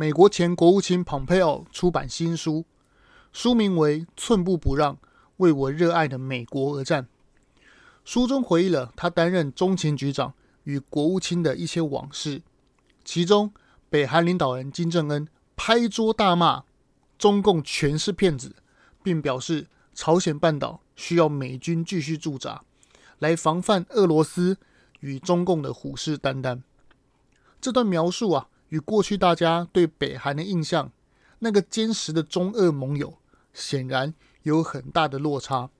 美国前国务卿蓬佩奥出版新书，书名为《寸步不让，为我热爱的美国而战》。书中回忆了他担任中情局长与国务卿的一些往事，其中北韩领导人金正恩拍桌大骂中共全是骗子，并表示朝鲜半岛需要美军继续驻扎，来防范俄罗斯与中共的虎视眈眈。这段描述啊，与过去大家对北韩的印象，那个坚实的中俄盟友，显然有很大的落差。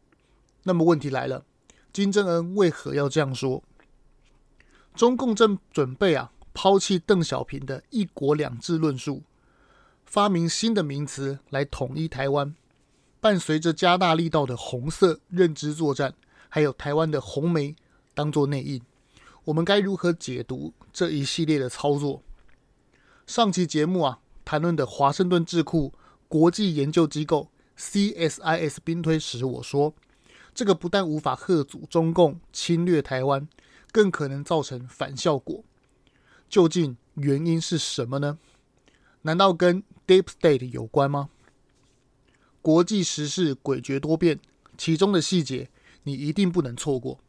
那么问题来了，金正恩为何要这样说？中共正准备啊，抛弃邓小平的一国两制论述，发明新的名词来统一台湾。伴随着加大力道的红色认知作战，还有台湾的红媒当做内应。我们该如何解读这一系列的操作？上期节目啊，谈论的华盛顿智库国际研究机构 CSIS 兵推时，我说，这个不但无法吓阻中共侵略台湾，更可能造成反效果。究竟原因是什么呢？难道跟 Deep State 有关吗？国际时事诡谲多变，其中的细节你一定不能错过。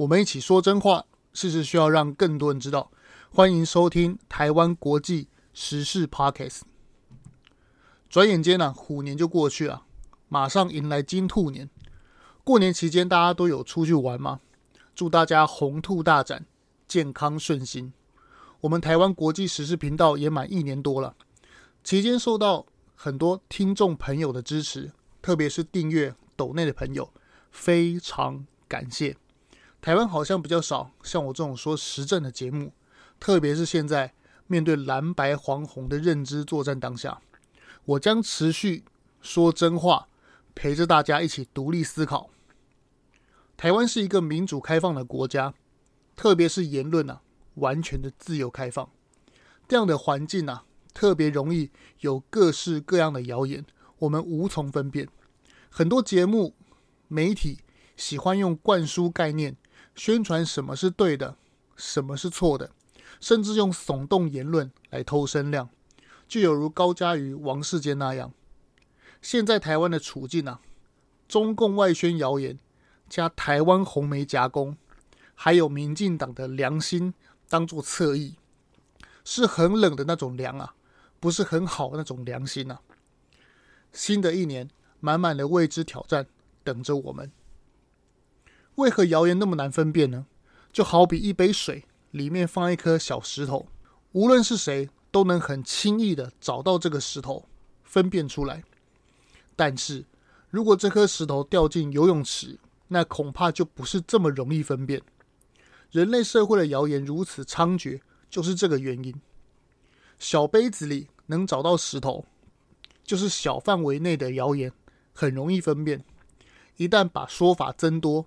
我们一起说真话，事实需要让更多人知道。欢迎收听台湾国际时事 Podcast。转眼间呢、虎年就过去了，马上迎来金兔年。过年期间大家都有出去玩吗？祝大家鸿兔大展，健康顺心。我们台湾国际时事频道也满一年多了，期间受到很多听众朋友的支持，特别是订阅抖内的朋友，非常感谢。台湾好像比较少像我这种说实政的节目，特别是现在面对蓝白黄红的认知作战当下，我将持续说真话，陪着大家一起独立思考。台湾是一个民主开放的国家，特别是言论啊，完全的自由开放，这样的环境啊，特别容易有各式各样的谣言，我们无从分辨。很多节目媒体喜欢用灌输概念。宣传什么是对的，什么是错的，甚至用耸动言论来偷声量，就有如高嘉瑜、王世坚那样。现在台湾的处境啊，中共外宣谣言加台湾红媒夹攻，还有民进党的良心当做侧翼，是很冷的那种凉啊，不是很好的那种良心啊。新的一年，满满的未知挑战等着我们。为何谣言那么难分辨呢？就好比一杯水里面放一颗小石头，无论是谁都能很轻易的找到这个石头，分辨出来。但是如果这颗石头掉进游泳池，那恐怕就不是这么容易分辨。人类社会的谣言如此猖獗，就是这个原因。小杯子里能找到石头，就是小范围内的谣言很容易分辨。一旦把说法增多，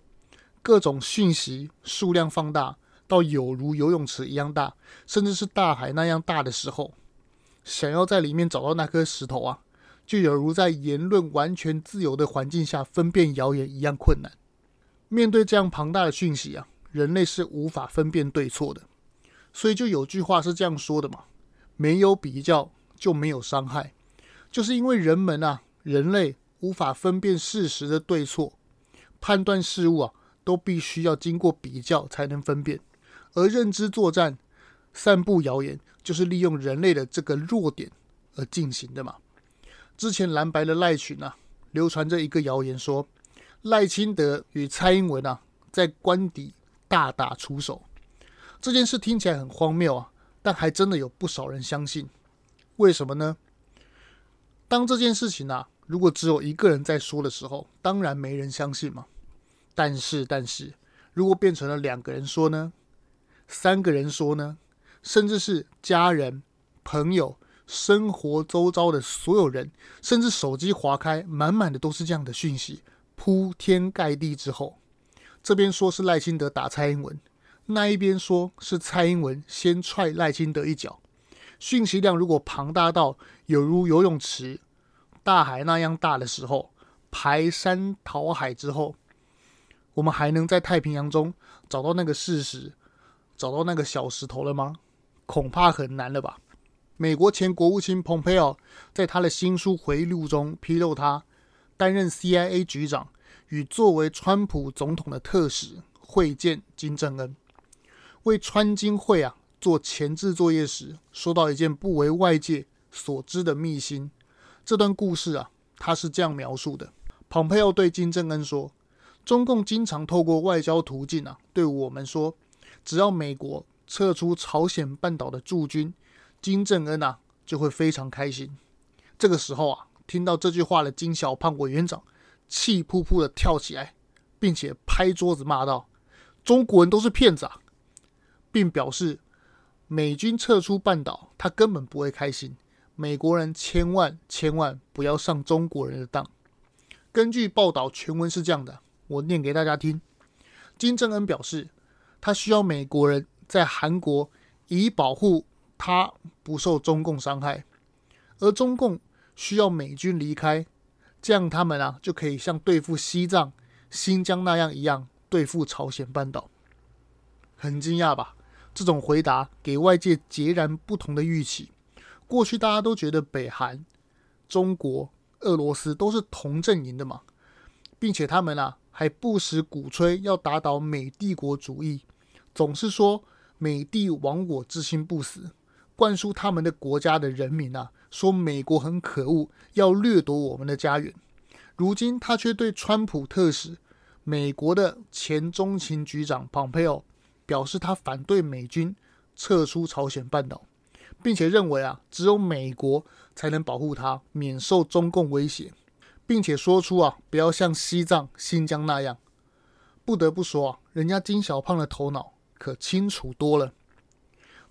各种讯息数量放大到有如游泳池一样大，甚至是大海那样大的时候，想要在里面找到那颗石头啊，就有如在言论完全自由的环境下分辨谣言一样困难。面对这样庞大的讯息啊，人类是无法分辨对错的。所以就有句话是这样说的嘛：没有比较就没有伤害。就是因为人们啊，人类无法分辨事实的对错，判断事物啊。都必须要经过比较才能分辨，而认知作战、散布谣言，就是利用人类的这个弱点而进行的嘛。之前蓝白的赖群啊，流传着一个谣言说，赖清德与蔡英文啊在官邸大打出手。这件事听起来很荒谬啊，但还真的有不少人相信。为什么呢？当这件事情啊，如果只有一个人在说的时候，当然没人相信嘛。但是，但是，如果变成了两个人说呢？三个人说呢？甚至是家人、朋友、生活周遭的所有人，甚至手机划开，满满的都是这样的讯息，铺天盖地之后，这边说是赖清德打蔡英文，那一边说是蔡英文先踹赖清德一脚，讯息量如果庞大到有如游泳池，大海那样大的时候，排山倒海之后，我们还能在太平洋中找到那个事实，找到那个小石头了吗？恐怕很难了吧。美国前国务卿蓬佩奥在他的新书回忆录中披露，他担任 CIA 局长与作为川普总统的特使会见金正恩，为川金会啊做前置作业时，说到一件不为外界所知的秘辛。这段故事啊，他是这样描述的：蓬佩奥对金正恩说，中共经常透过外交途径啊，对我们说，只要美国撤出朝鲜半岛的驻军。金正恩啊，就会非常开心。这个时候啊，听到这句话的金小胖委员长气扑扑的跳起来，并且拍桌子骂道：“中国人都是骗子啊！”并表示美军撤出半岛，他根本不会开心。美国人千万千万不要上中国人的当。根据报道，全文是这样的，我念给大家听。金正恩表示，他需要美国人在韩国以保护。他不受中共伤害，而中共需要美军离开，这样他们啊就可以像对付西藏、新疆那样一样对付朝鲜半岛。很惊讶吧？这种回答给外界截然不同的预期。过去大家都觉得北韩、中国、俄罗斯都是同阵营的嘛，并且他们啊还不时鼓吹要打倒美帝国主义，总是说美帝亡我之心不死。灌输他们的国家的人民啊，说美国很可恶，要掠夺我们的家园。如今他却对川普特使、美国的前中情局长蓬佩奥表示，他反对美军撤出朝鲜半岛，并且认为啊，只有美国才能保护他免受中共威胁，并且说出啊，不要像西藏、新疆那样。不得不说啊，人家金小胖的头脑可清楚多了。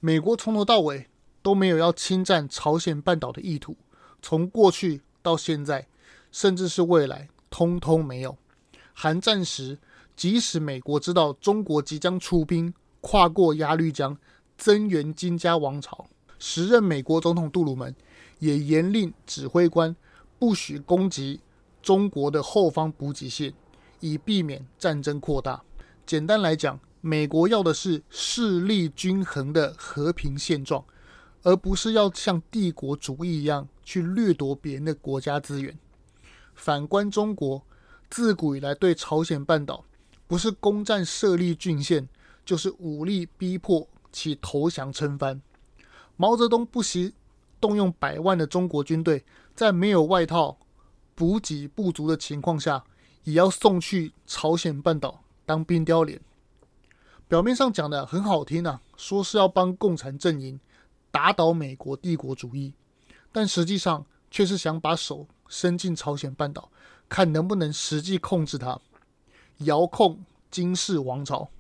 美国从头到尾。都没有要侵占朝鲜半岛的意图，从过去到现在，甚至是未来，通通没有。韩战时，即使美国知道中国即将出兵跨过鸭绿江，增援金家王朝，时任美国总统杜鲁门也严令指挥官不许攻击中国的后方补给线，以避免战争扩大。简单来讲，美国要的是势力均衡的和平现状。而不是要像帝国主义一样去掠夺别人的国家资源。反观中国，自古以来对朝鲜半岛不是攻占设立郡县，就是武力逼迫其投降称藩。毛泽东不惜动用百万的中国军队，在没有外套、补给不足的情况下，也要送去朝鲜半岛当冰雕连。表面上讲的很好听啊，说是要帮共产阵营。打倒美国帝国主义，但实际上却是想把手伸进朝鲜半岛，看能不能实际控制它，遥控金氏王朝。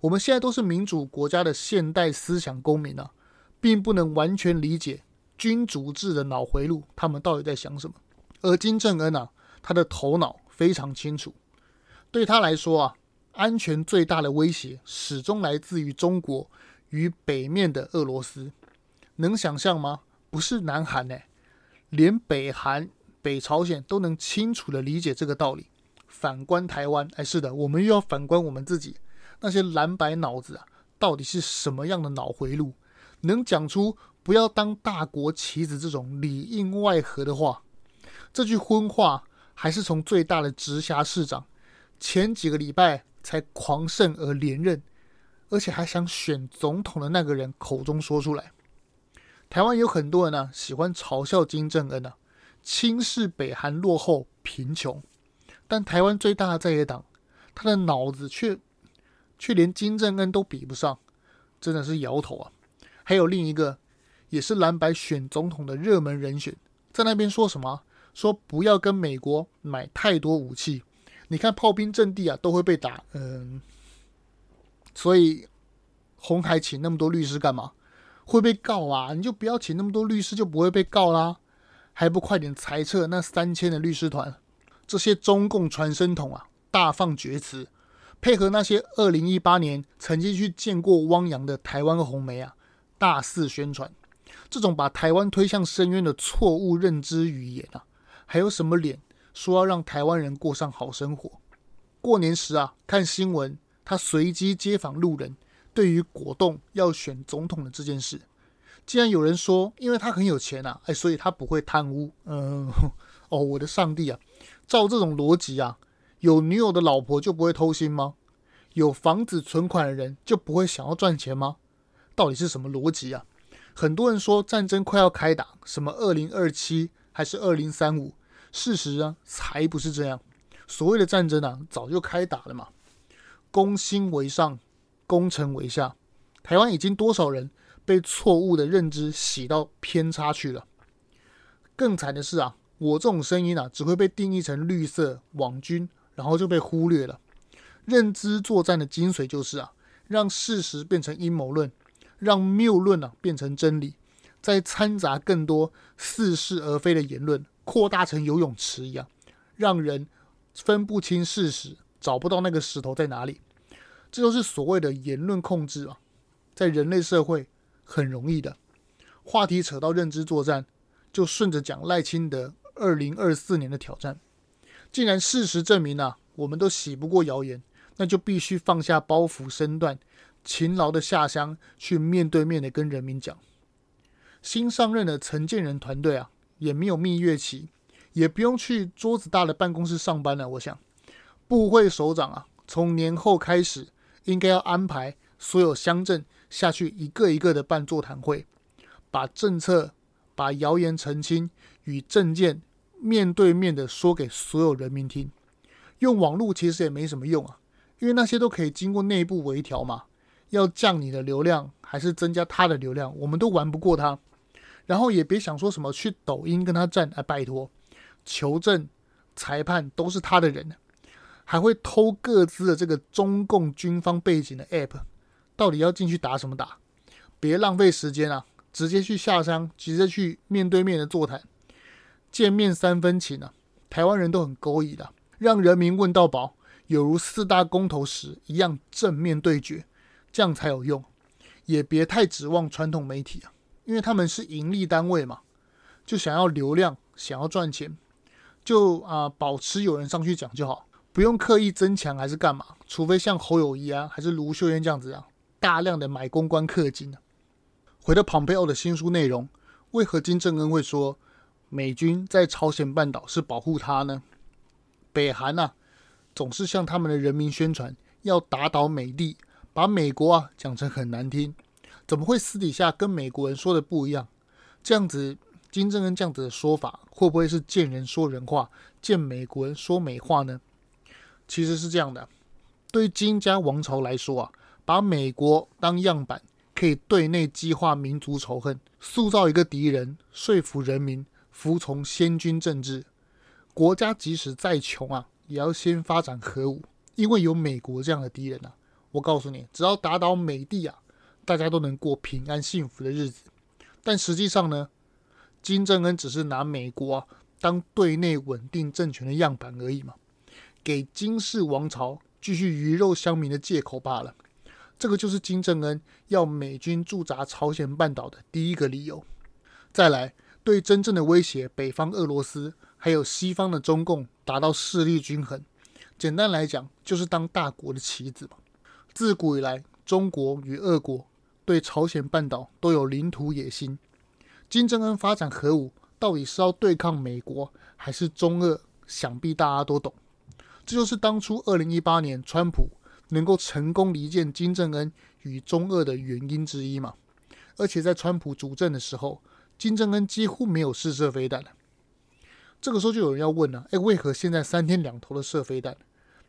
我们现在都是民主国家的现代思想公民啊，并不能完全理解君主制的脑回路，他们到底在想什么。而金正恩啊，他的头脑非常清楚，对他来说啊，安全最大的威胁始终来自于中国与北面的俄罗斯。能想象吗？不是南韩呢，连北韩、北朝鲜都能清楚地理解这个道理。反观台湾，哎，是的，我们又要反观我们自己，那些蓝白脑子啊，到底是什么样的脑回路，能讲出“不要当大国棋子”这种里应外合的话？这句荤话还是从最大的直辖市长前几个礼拜才狂胜而连任，而且还想选总统的那个人口中说出来。台湾有很多人呢、喜欢嘲笑金正恩啊，轻视北韩落后贫穷，但台湾最大的在野党，他的脑子却却连金正恩都比不上，真的是摇头啊！还有另一个，也是蓝白选总统的热门人选，在那边说什么？说不要跟美国买太多武器，你看炮兵阵地啊都会被打，嗯，所以红海请那么多律师干嘛？会被告啊！你就不要请那么多律师，就不会被告啦。还不快点裁撤那三千的律师团？这些中共传声筒啊，大放厥词，配合那些二零一八年曾经去见过汪洋的台湾红媒啊，大肆宣传这种把台湾推向深渊的错误认知语言啊，还有什么脸说要让台湾人过上好生活？过年时啊，看新闻，他随机街访路人，对于果冻要选总统的这件事，竟然有人说，因为他很有钱啊，哎，所以他不会贪污。嗯，哦，我的上帝啊！照这种逻辑啊，有女友的老婆就不会偷腥吗？有房子存款的人就不会想要赚钱吗？到底是什么逻辑啊？很多人说战争快要开打，什么二零二七还是二零三五？事实啊，才不是这样。所谓的战争啊，早就开打了嘛。攻心为上，攻城为下。台湾已经多少人被错误的认知洗到偏差去了？更惨的是啊，我这种声音啊，只会被定义成绿色网军，然后就被忽略了。认知作战的精髓就是啊，让事实变成阴谋论。让谬论啊变成真理，再掺杂更多似是而非的言论，扩大成游泳池一样，让人分不清事实，找不到那个石头在哪里。这就是所谓的言论控制啊，在人类社会很容易的。话题扯到认知作战，就顺着讲赖清德二零二四年的挑战。既然事实证明啊，我们都洗不过谣言，那就必须放下包袱身段。勤劳的下乡去面对面的跟人民讲。新上任的陈建仁团队啊，也没有蜜月期，也不用去桌子大的办公室上班了。我想，部会首长啊，从年后开始，应该要安排所有乡镇下去一个一个的办座谈会，把政策、把谣言澄清与政见面对面的说给所有人民听。用网络其实也没什么用啊，因为那些都可以经过内部微调嘛。要降你的流量还是增加他的流量，我们都玩不过他。然后也别想说什么去抖音跟他战，哎，拜托，求证、裁判都是他的人，还会偷各自的这个中共军方背景的 app，到底要进去打什么打？别浪费时间啊，直接去下乡，直接去面对面的座谈，见面三分情啊，台湾人都很勾引的，让人民问到饱，有如四大公投时一样正面对决。这样才有用，也别太指望传统媒体啊，因为他们是盈利单位嘛，就想要流量，想要赚钱，就啊、保持有人上去讲就好，不用刻意增强还是干嘛，除非像侯友宜啊，还是卢秀燕这样子啊，大量的买公关氪金啊。回到庞佩奥的新书内容，为何金正恩会说美军在朝鲜半岛是保护他呢？北韩啊，总是向他们的人民宣传要打倒美帝。把美国啊讲成很难听，怎么会私底下跟美国人说的不一样？这样子，金正恩这样子的说法，会不会是见人说人话，见美国人说美话呢？其实是这样的，对金家王朝来说啊，把美国当样板，可以对内激化民族仇恨，塑造一个敌人，说服人民服从先军政治。国家即使再穷啊，也要先发展核武，因为有美国这样的敌人啊。我告诉你，只要打倒美帝啊，大家都能过平安幸福的日子。但实际上呢，金正恩只是拿美国当对内稳定政权的样板而已嘛，给金氏王朝继续鱼肉乡民的借口罢了。这个就是金正恩要美军驻扎朝鲜半岛的第一个理由。再来，对真正的威胁，北方俄罗斯还有西方的中共达到势力均衡。简单来讲，就是当大国的棋子嘛。自古以来，中国与俄国对朝鲜半岛都有领土野心。金正恩发展核武，到底是要对抗美国，还是中俄？想必大家都懂。这就是当初二零一八年川普能够成功离间金正恩与中俄的原因之一嘛。而且在川普主政的时候，金正恩几乎没有试射飞弹。这个时候就有人要问了：哎，为何现在三天两头的射飞弹？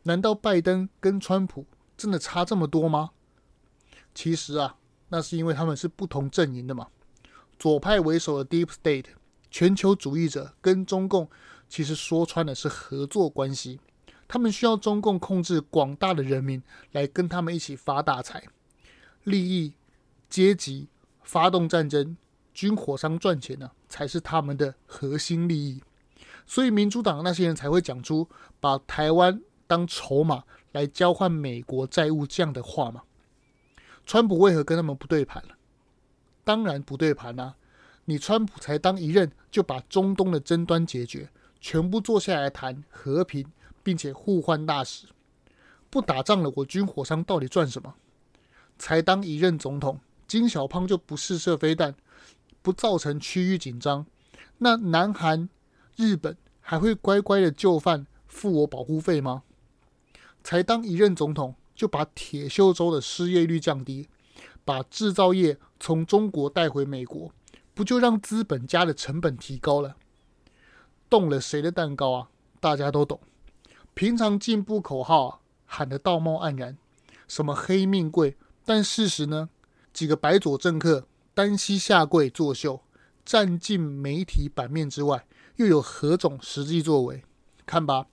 难道拜登跟川普？真的差这么多吗？其实啊，那是因为他们是不同阵营的嘛。左派为首的 Deep State 全球主义者跟中共其实说穿了是合作关系，他们需要中共控制广大的人民来跟他们一起发大财，利益阶级发动战争，军火商赚钱呢、才是他们的核心利益。所以民主党那些人才会讲出把台湾当筹码。来交换美国债务这样的话吗？川普为何跟他们不对盘了？当然不对盘啊！你川普才当一任就把中东的争端解决，全部坐下来谈和平，并且互换大使。不打仗了，我军火商到底赚什么？才当一任总统，金小胖就不试射飞弹，不造成区域紧张，那南韩、日本还会乖乖的就范付我保护费吗？才当一任总统，就把铁锈州的失业率降低，把制造业从中国带回美国，不就让资本家的成本提高了？动了谁的蛋糕啊？大家都懂。平常进步口号啊，喊得道貌岸然，什么黑命贵，但事实呢？几个白左政客单膝下跪作秀，占尽媒体版面之外，又有何种实际作为？看吧，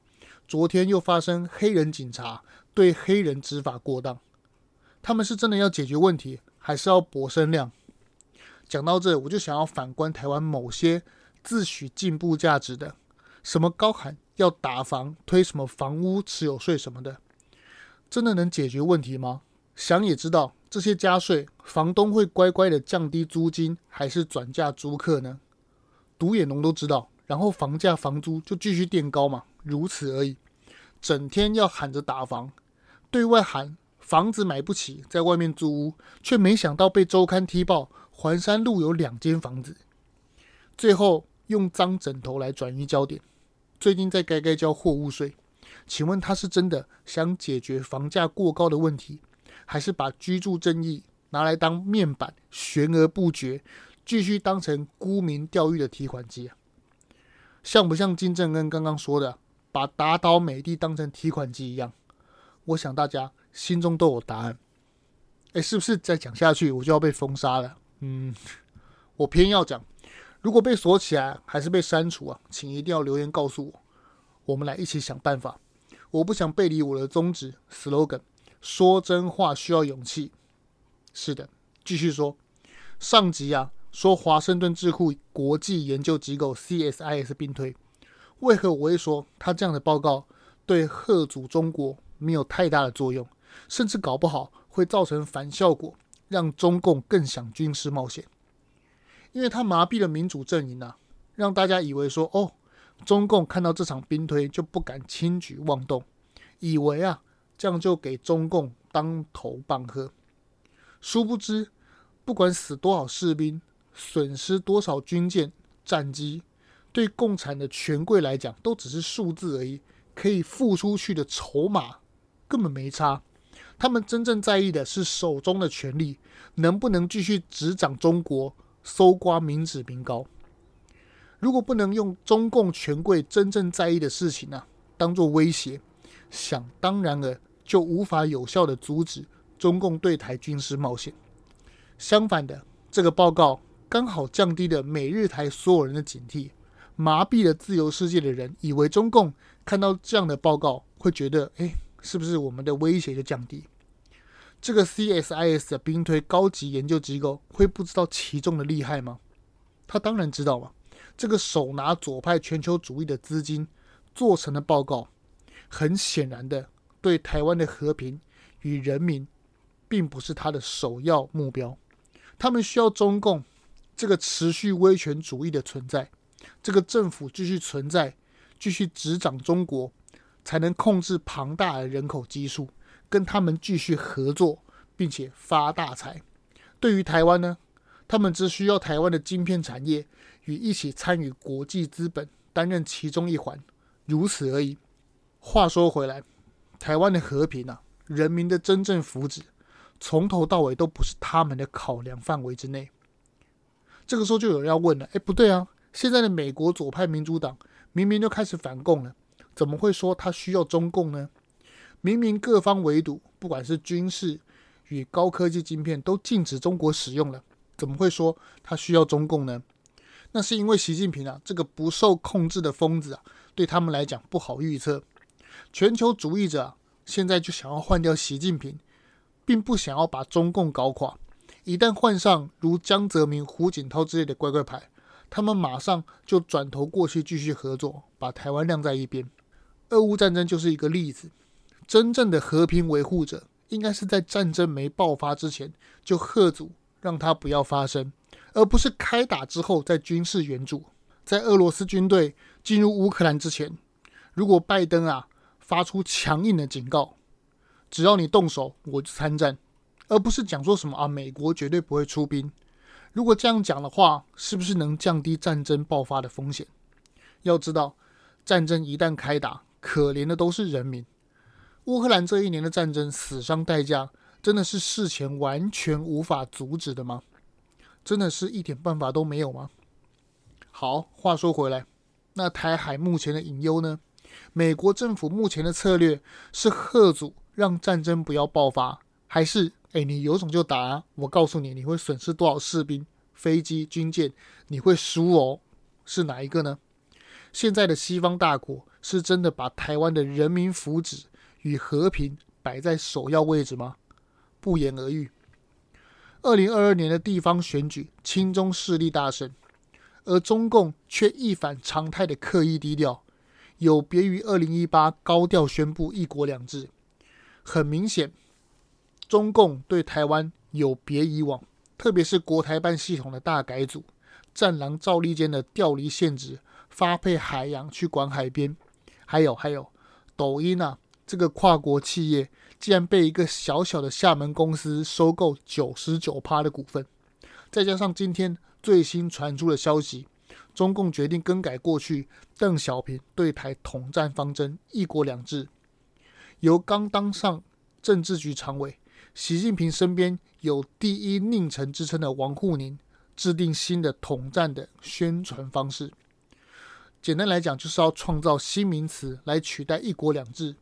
昨天又发生黑人警察对黑人执法过当，他们是真的要解决问题，还是要博声量？讲到这，我就想要反观台湾某些自诩进步价值的，什么高喊要打房、推什么房屋持有税什么的，真的能解决问题吗？想也知道。这些加税，房东会乖乖的降低租金，还是转嫁租客呢？独眼龙都知道，然后房价、房租就继续垫高嘛，如此而已。整天要喊着打房，对外喊房子买不起，在外面租屋，却没想到被周刊踢爆，环山路有两间房子。最后用脏枕头来转移焦点，最近在该该交货物税，请问他是真的想解决房价过高的问题？还是把居住正义拿来当面板，悬而不决，继续当成沽名钓誉的提款机啊？像不像金正恩刚刚说的，把打倒美帝当成提款机一样？我想大家心中都有答案。哎，是不是再讲下去我就要被封杀了？嗯，我偏要讲，如果被锁起来还是被删除啊，请一定要留言告诉我，我们来一起想办法。我不想背离我的宗旨 slogan。说真话需要勇气。是的，继续说。上集啊，说华盛顿智库国际研究机构 CSIS 并推，为何我会说他这样的报告对贺祖中国没有太大的作用，甚至搞不好会造成反效果，让中共更想军事冒险？因为他麻痹了民主阵营啊，让大家以为说哦，中共看到这场兵推就不敢轻举妄动，以为啊。这样就给中共当头棒喝，殊不知，不管死多少士兵，损失多少军舰、战机，对共产的权贵来讲，都只是数字而已。可以付出去的筹码根本没差。他们真正在意的是手中的权力能不能继续执掌中国，搜刮民脂民膏。如果不能用中共权贵真正在意的事情啊，当做威胁，想当然了。就无法有效地阻止中共对台军事冒险。相反的，这个报告刚好降低了美日台所有人的警惕，麻痹了自由世界的人，以为中共看到这样的报告会觉得，哎，是不是我们的威胁就降低？这个 CSIS 的兵推高级研究机构会不知道其中的厉害吗？他当然知道嘛。这个手拿左派全球主义的资金做成的报告，很显然的。对台湾的和平与人民，并不是他的首要目标。他们需要中共这个持续威权主义的存在，这个政府继续存在，继续执掌中国，才能控制庞大的人口基数，跟他们继续合作，并且发大财。对于台湾呢，他们只需要台湾的晶片产业与一起参与国际资本担任其中一环，如此而已。话说回来。台湾的和平啊，人民的真正福祉，从头到尾都不是他们的考量范围之内。这个时候就有人要问了：哎，不对啊，现在的美国左派民主党明明就开始反共了，怎么会说他需要中共呢？明明各方围堵，不管是军事与高科技晶片都禁止中国使用了，怎么会说他需要中共呢？那是因为习近平啊，这个不受控制的疯子啊，对他们来讲不好预测。全球主义者现在就想要换掉习近平，并不想要把中共搞垮。一旦换上如江泽民、胡锦涛之类的乖乖牌，他们马上就转头过去继续合作，把台湾晾在一边。俄乌战争就是一个例子。真正的和平维护者，应该是在战争没爆发之前就喝阻，让它不要发生，而不是开打之后再军事援助。在俄罗斯军队进入乌克兰之前，如果拜登啊发出强硬的警告，只要你动手，我就参战，而不是讲说什么啊美国绝对不会出兵。如果这样讲的话，是不是能降低战争爆发的风险？要知道，战争一旦开打，可怜的都是人民。乌克兰这一年的战争死伤代价，真的是事前完全无法阻止的吗？真的是一点办法都没有吗？好，话说回来，那台海目前的隐忧呢？美国政府目前的策略是贺阻，让战争不要爆发，还是哎，你有种就打啊？我告诉你，你会损失多少士兵、飞机、军舰，你会输哦。是哪一个呢？现在的西方大国是真的把台湾的人民福祉与和平摆在首要位置吗？不言而喻。二零二二年的地方选举，亲中势力大胜，而中共却一反常态的刻意低调，有别于二零一八高调宣布一国两制。很明显，中共对台湾有别以往，特别是国台办系统的大改组，战狼赵立坚的调离现职，发配海洋去管海边，还有还有抖音啊，这个跨国企业。竟然被一个小小的厦门公司收购九十九趴的股份，再加上今天最新传出的消息，中共决定更改过去邓小平对台统战方针“一国两制”，由刚当上政治局常委、习近平身边有“第一佞臣”之称的王沪宁制定新的统战的宣传方式。简单来讲，就是要创造新名词来取代“一国两制”。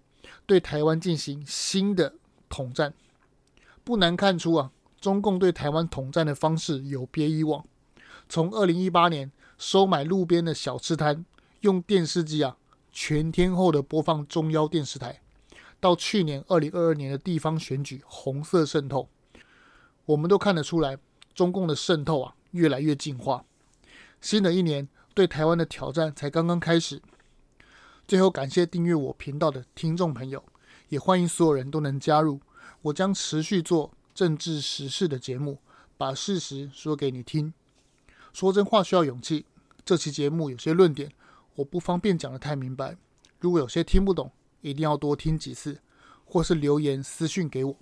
对台湾进行新的统战，不难看出啊，中共对台湾统战的方式有别以往。从二零一八年收买路边的小吃摊，用电视机啊全天候的播放中央电视台，到去年二零二二年的地方选举红色渗透，我们都看得出来，中共的渗透啊越来越进化。新的一年对台湾的挑战才刚刚开始。最后，感谢订阅我频道的听众朋友，也欢迎所有人都能加入。我将持续做政治时事的节目，把事实说给你听。说真话需要勇气。这期节目有些论点我不方便讲得太明白，如果有些听不懂，一定要多听几次，或是留言私讯给我。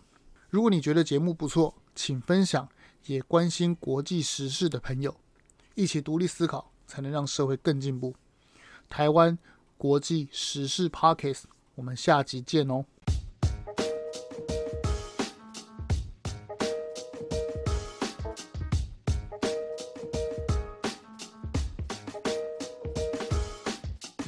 如果你觉得节目不错，请分享，也关心国际时事的朋友，一起独立思考，才能让社会更进步。台湾。国际时事 Podcast，我们下集见哦。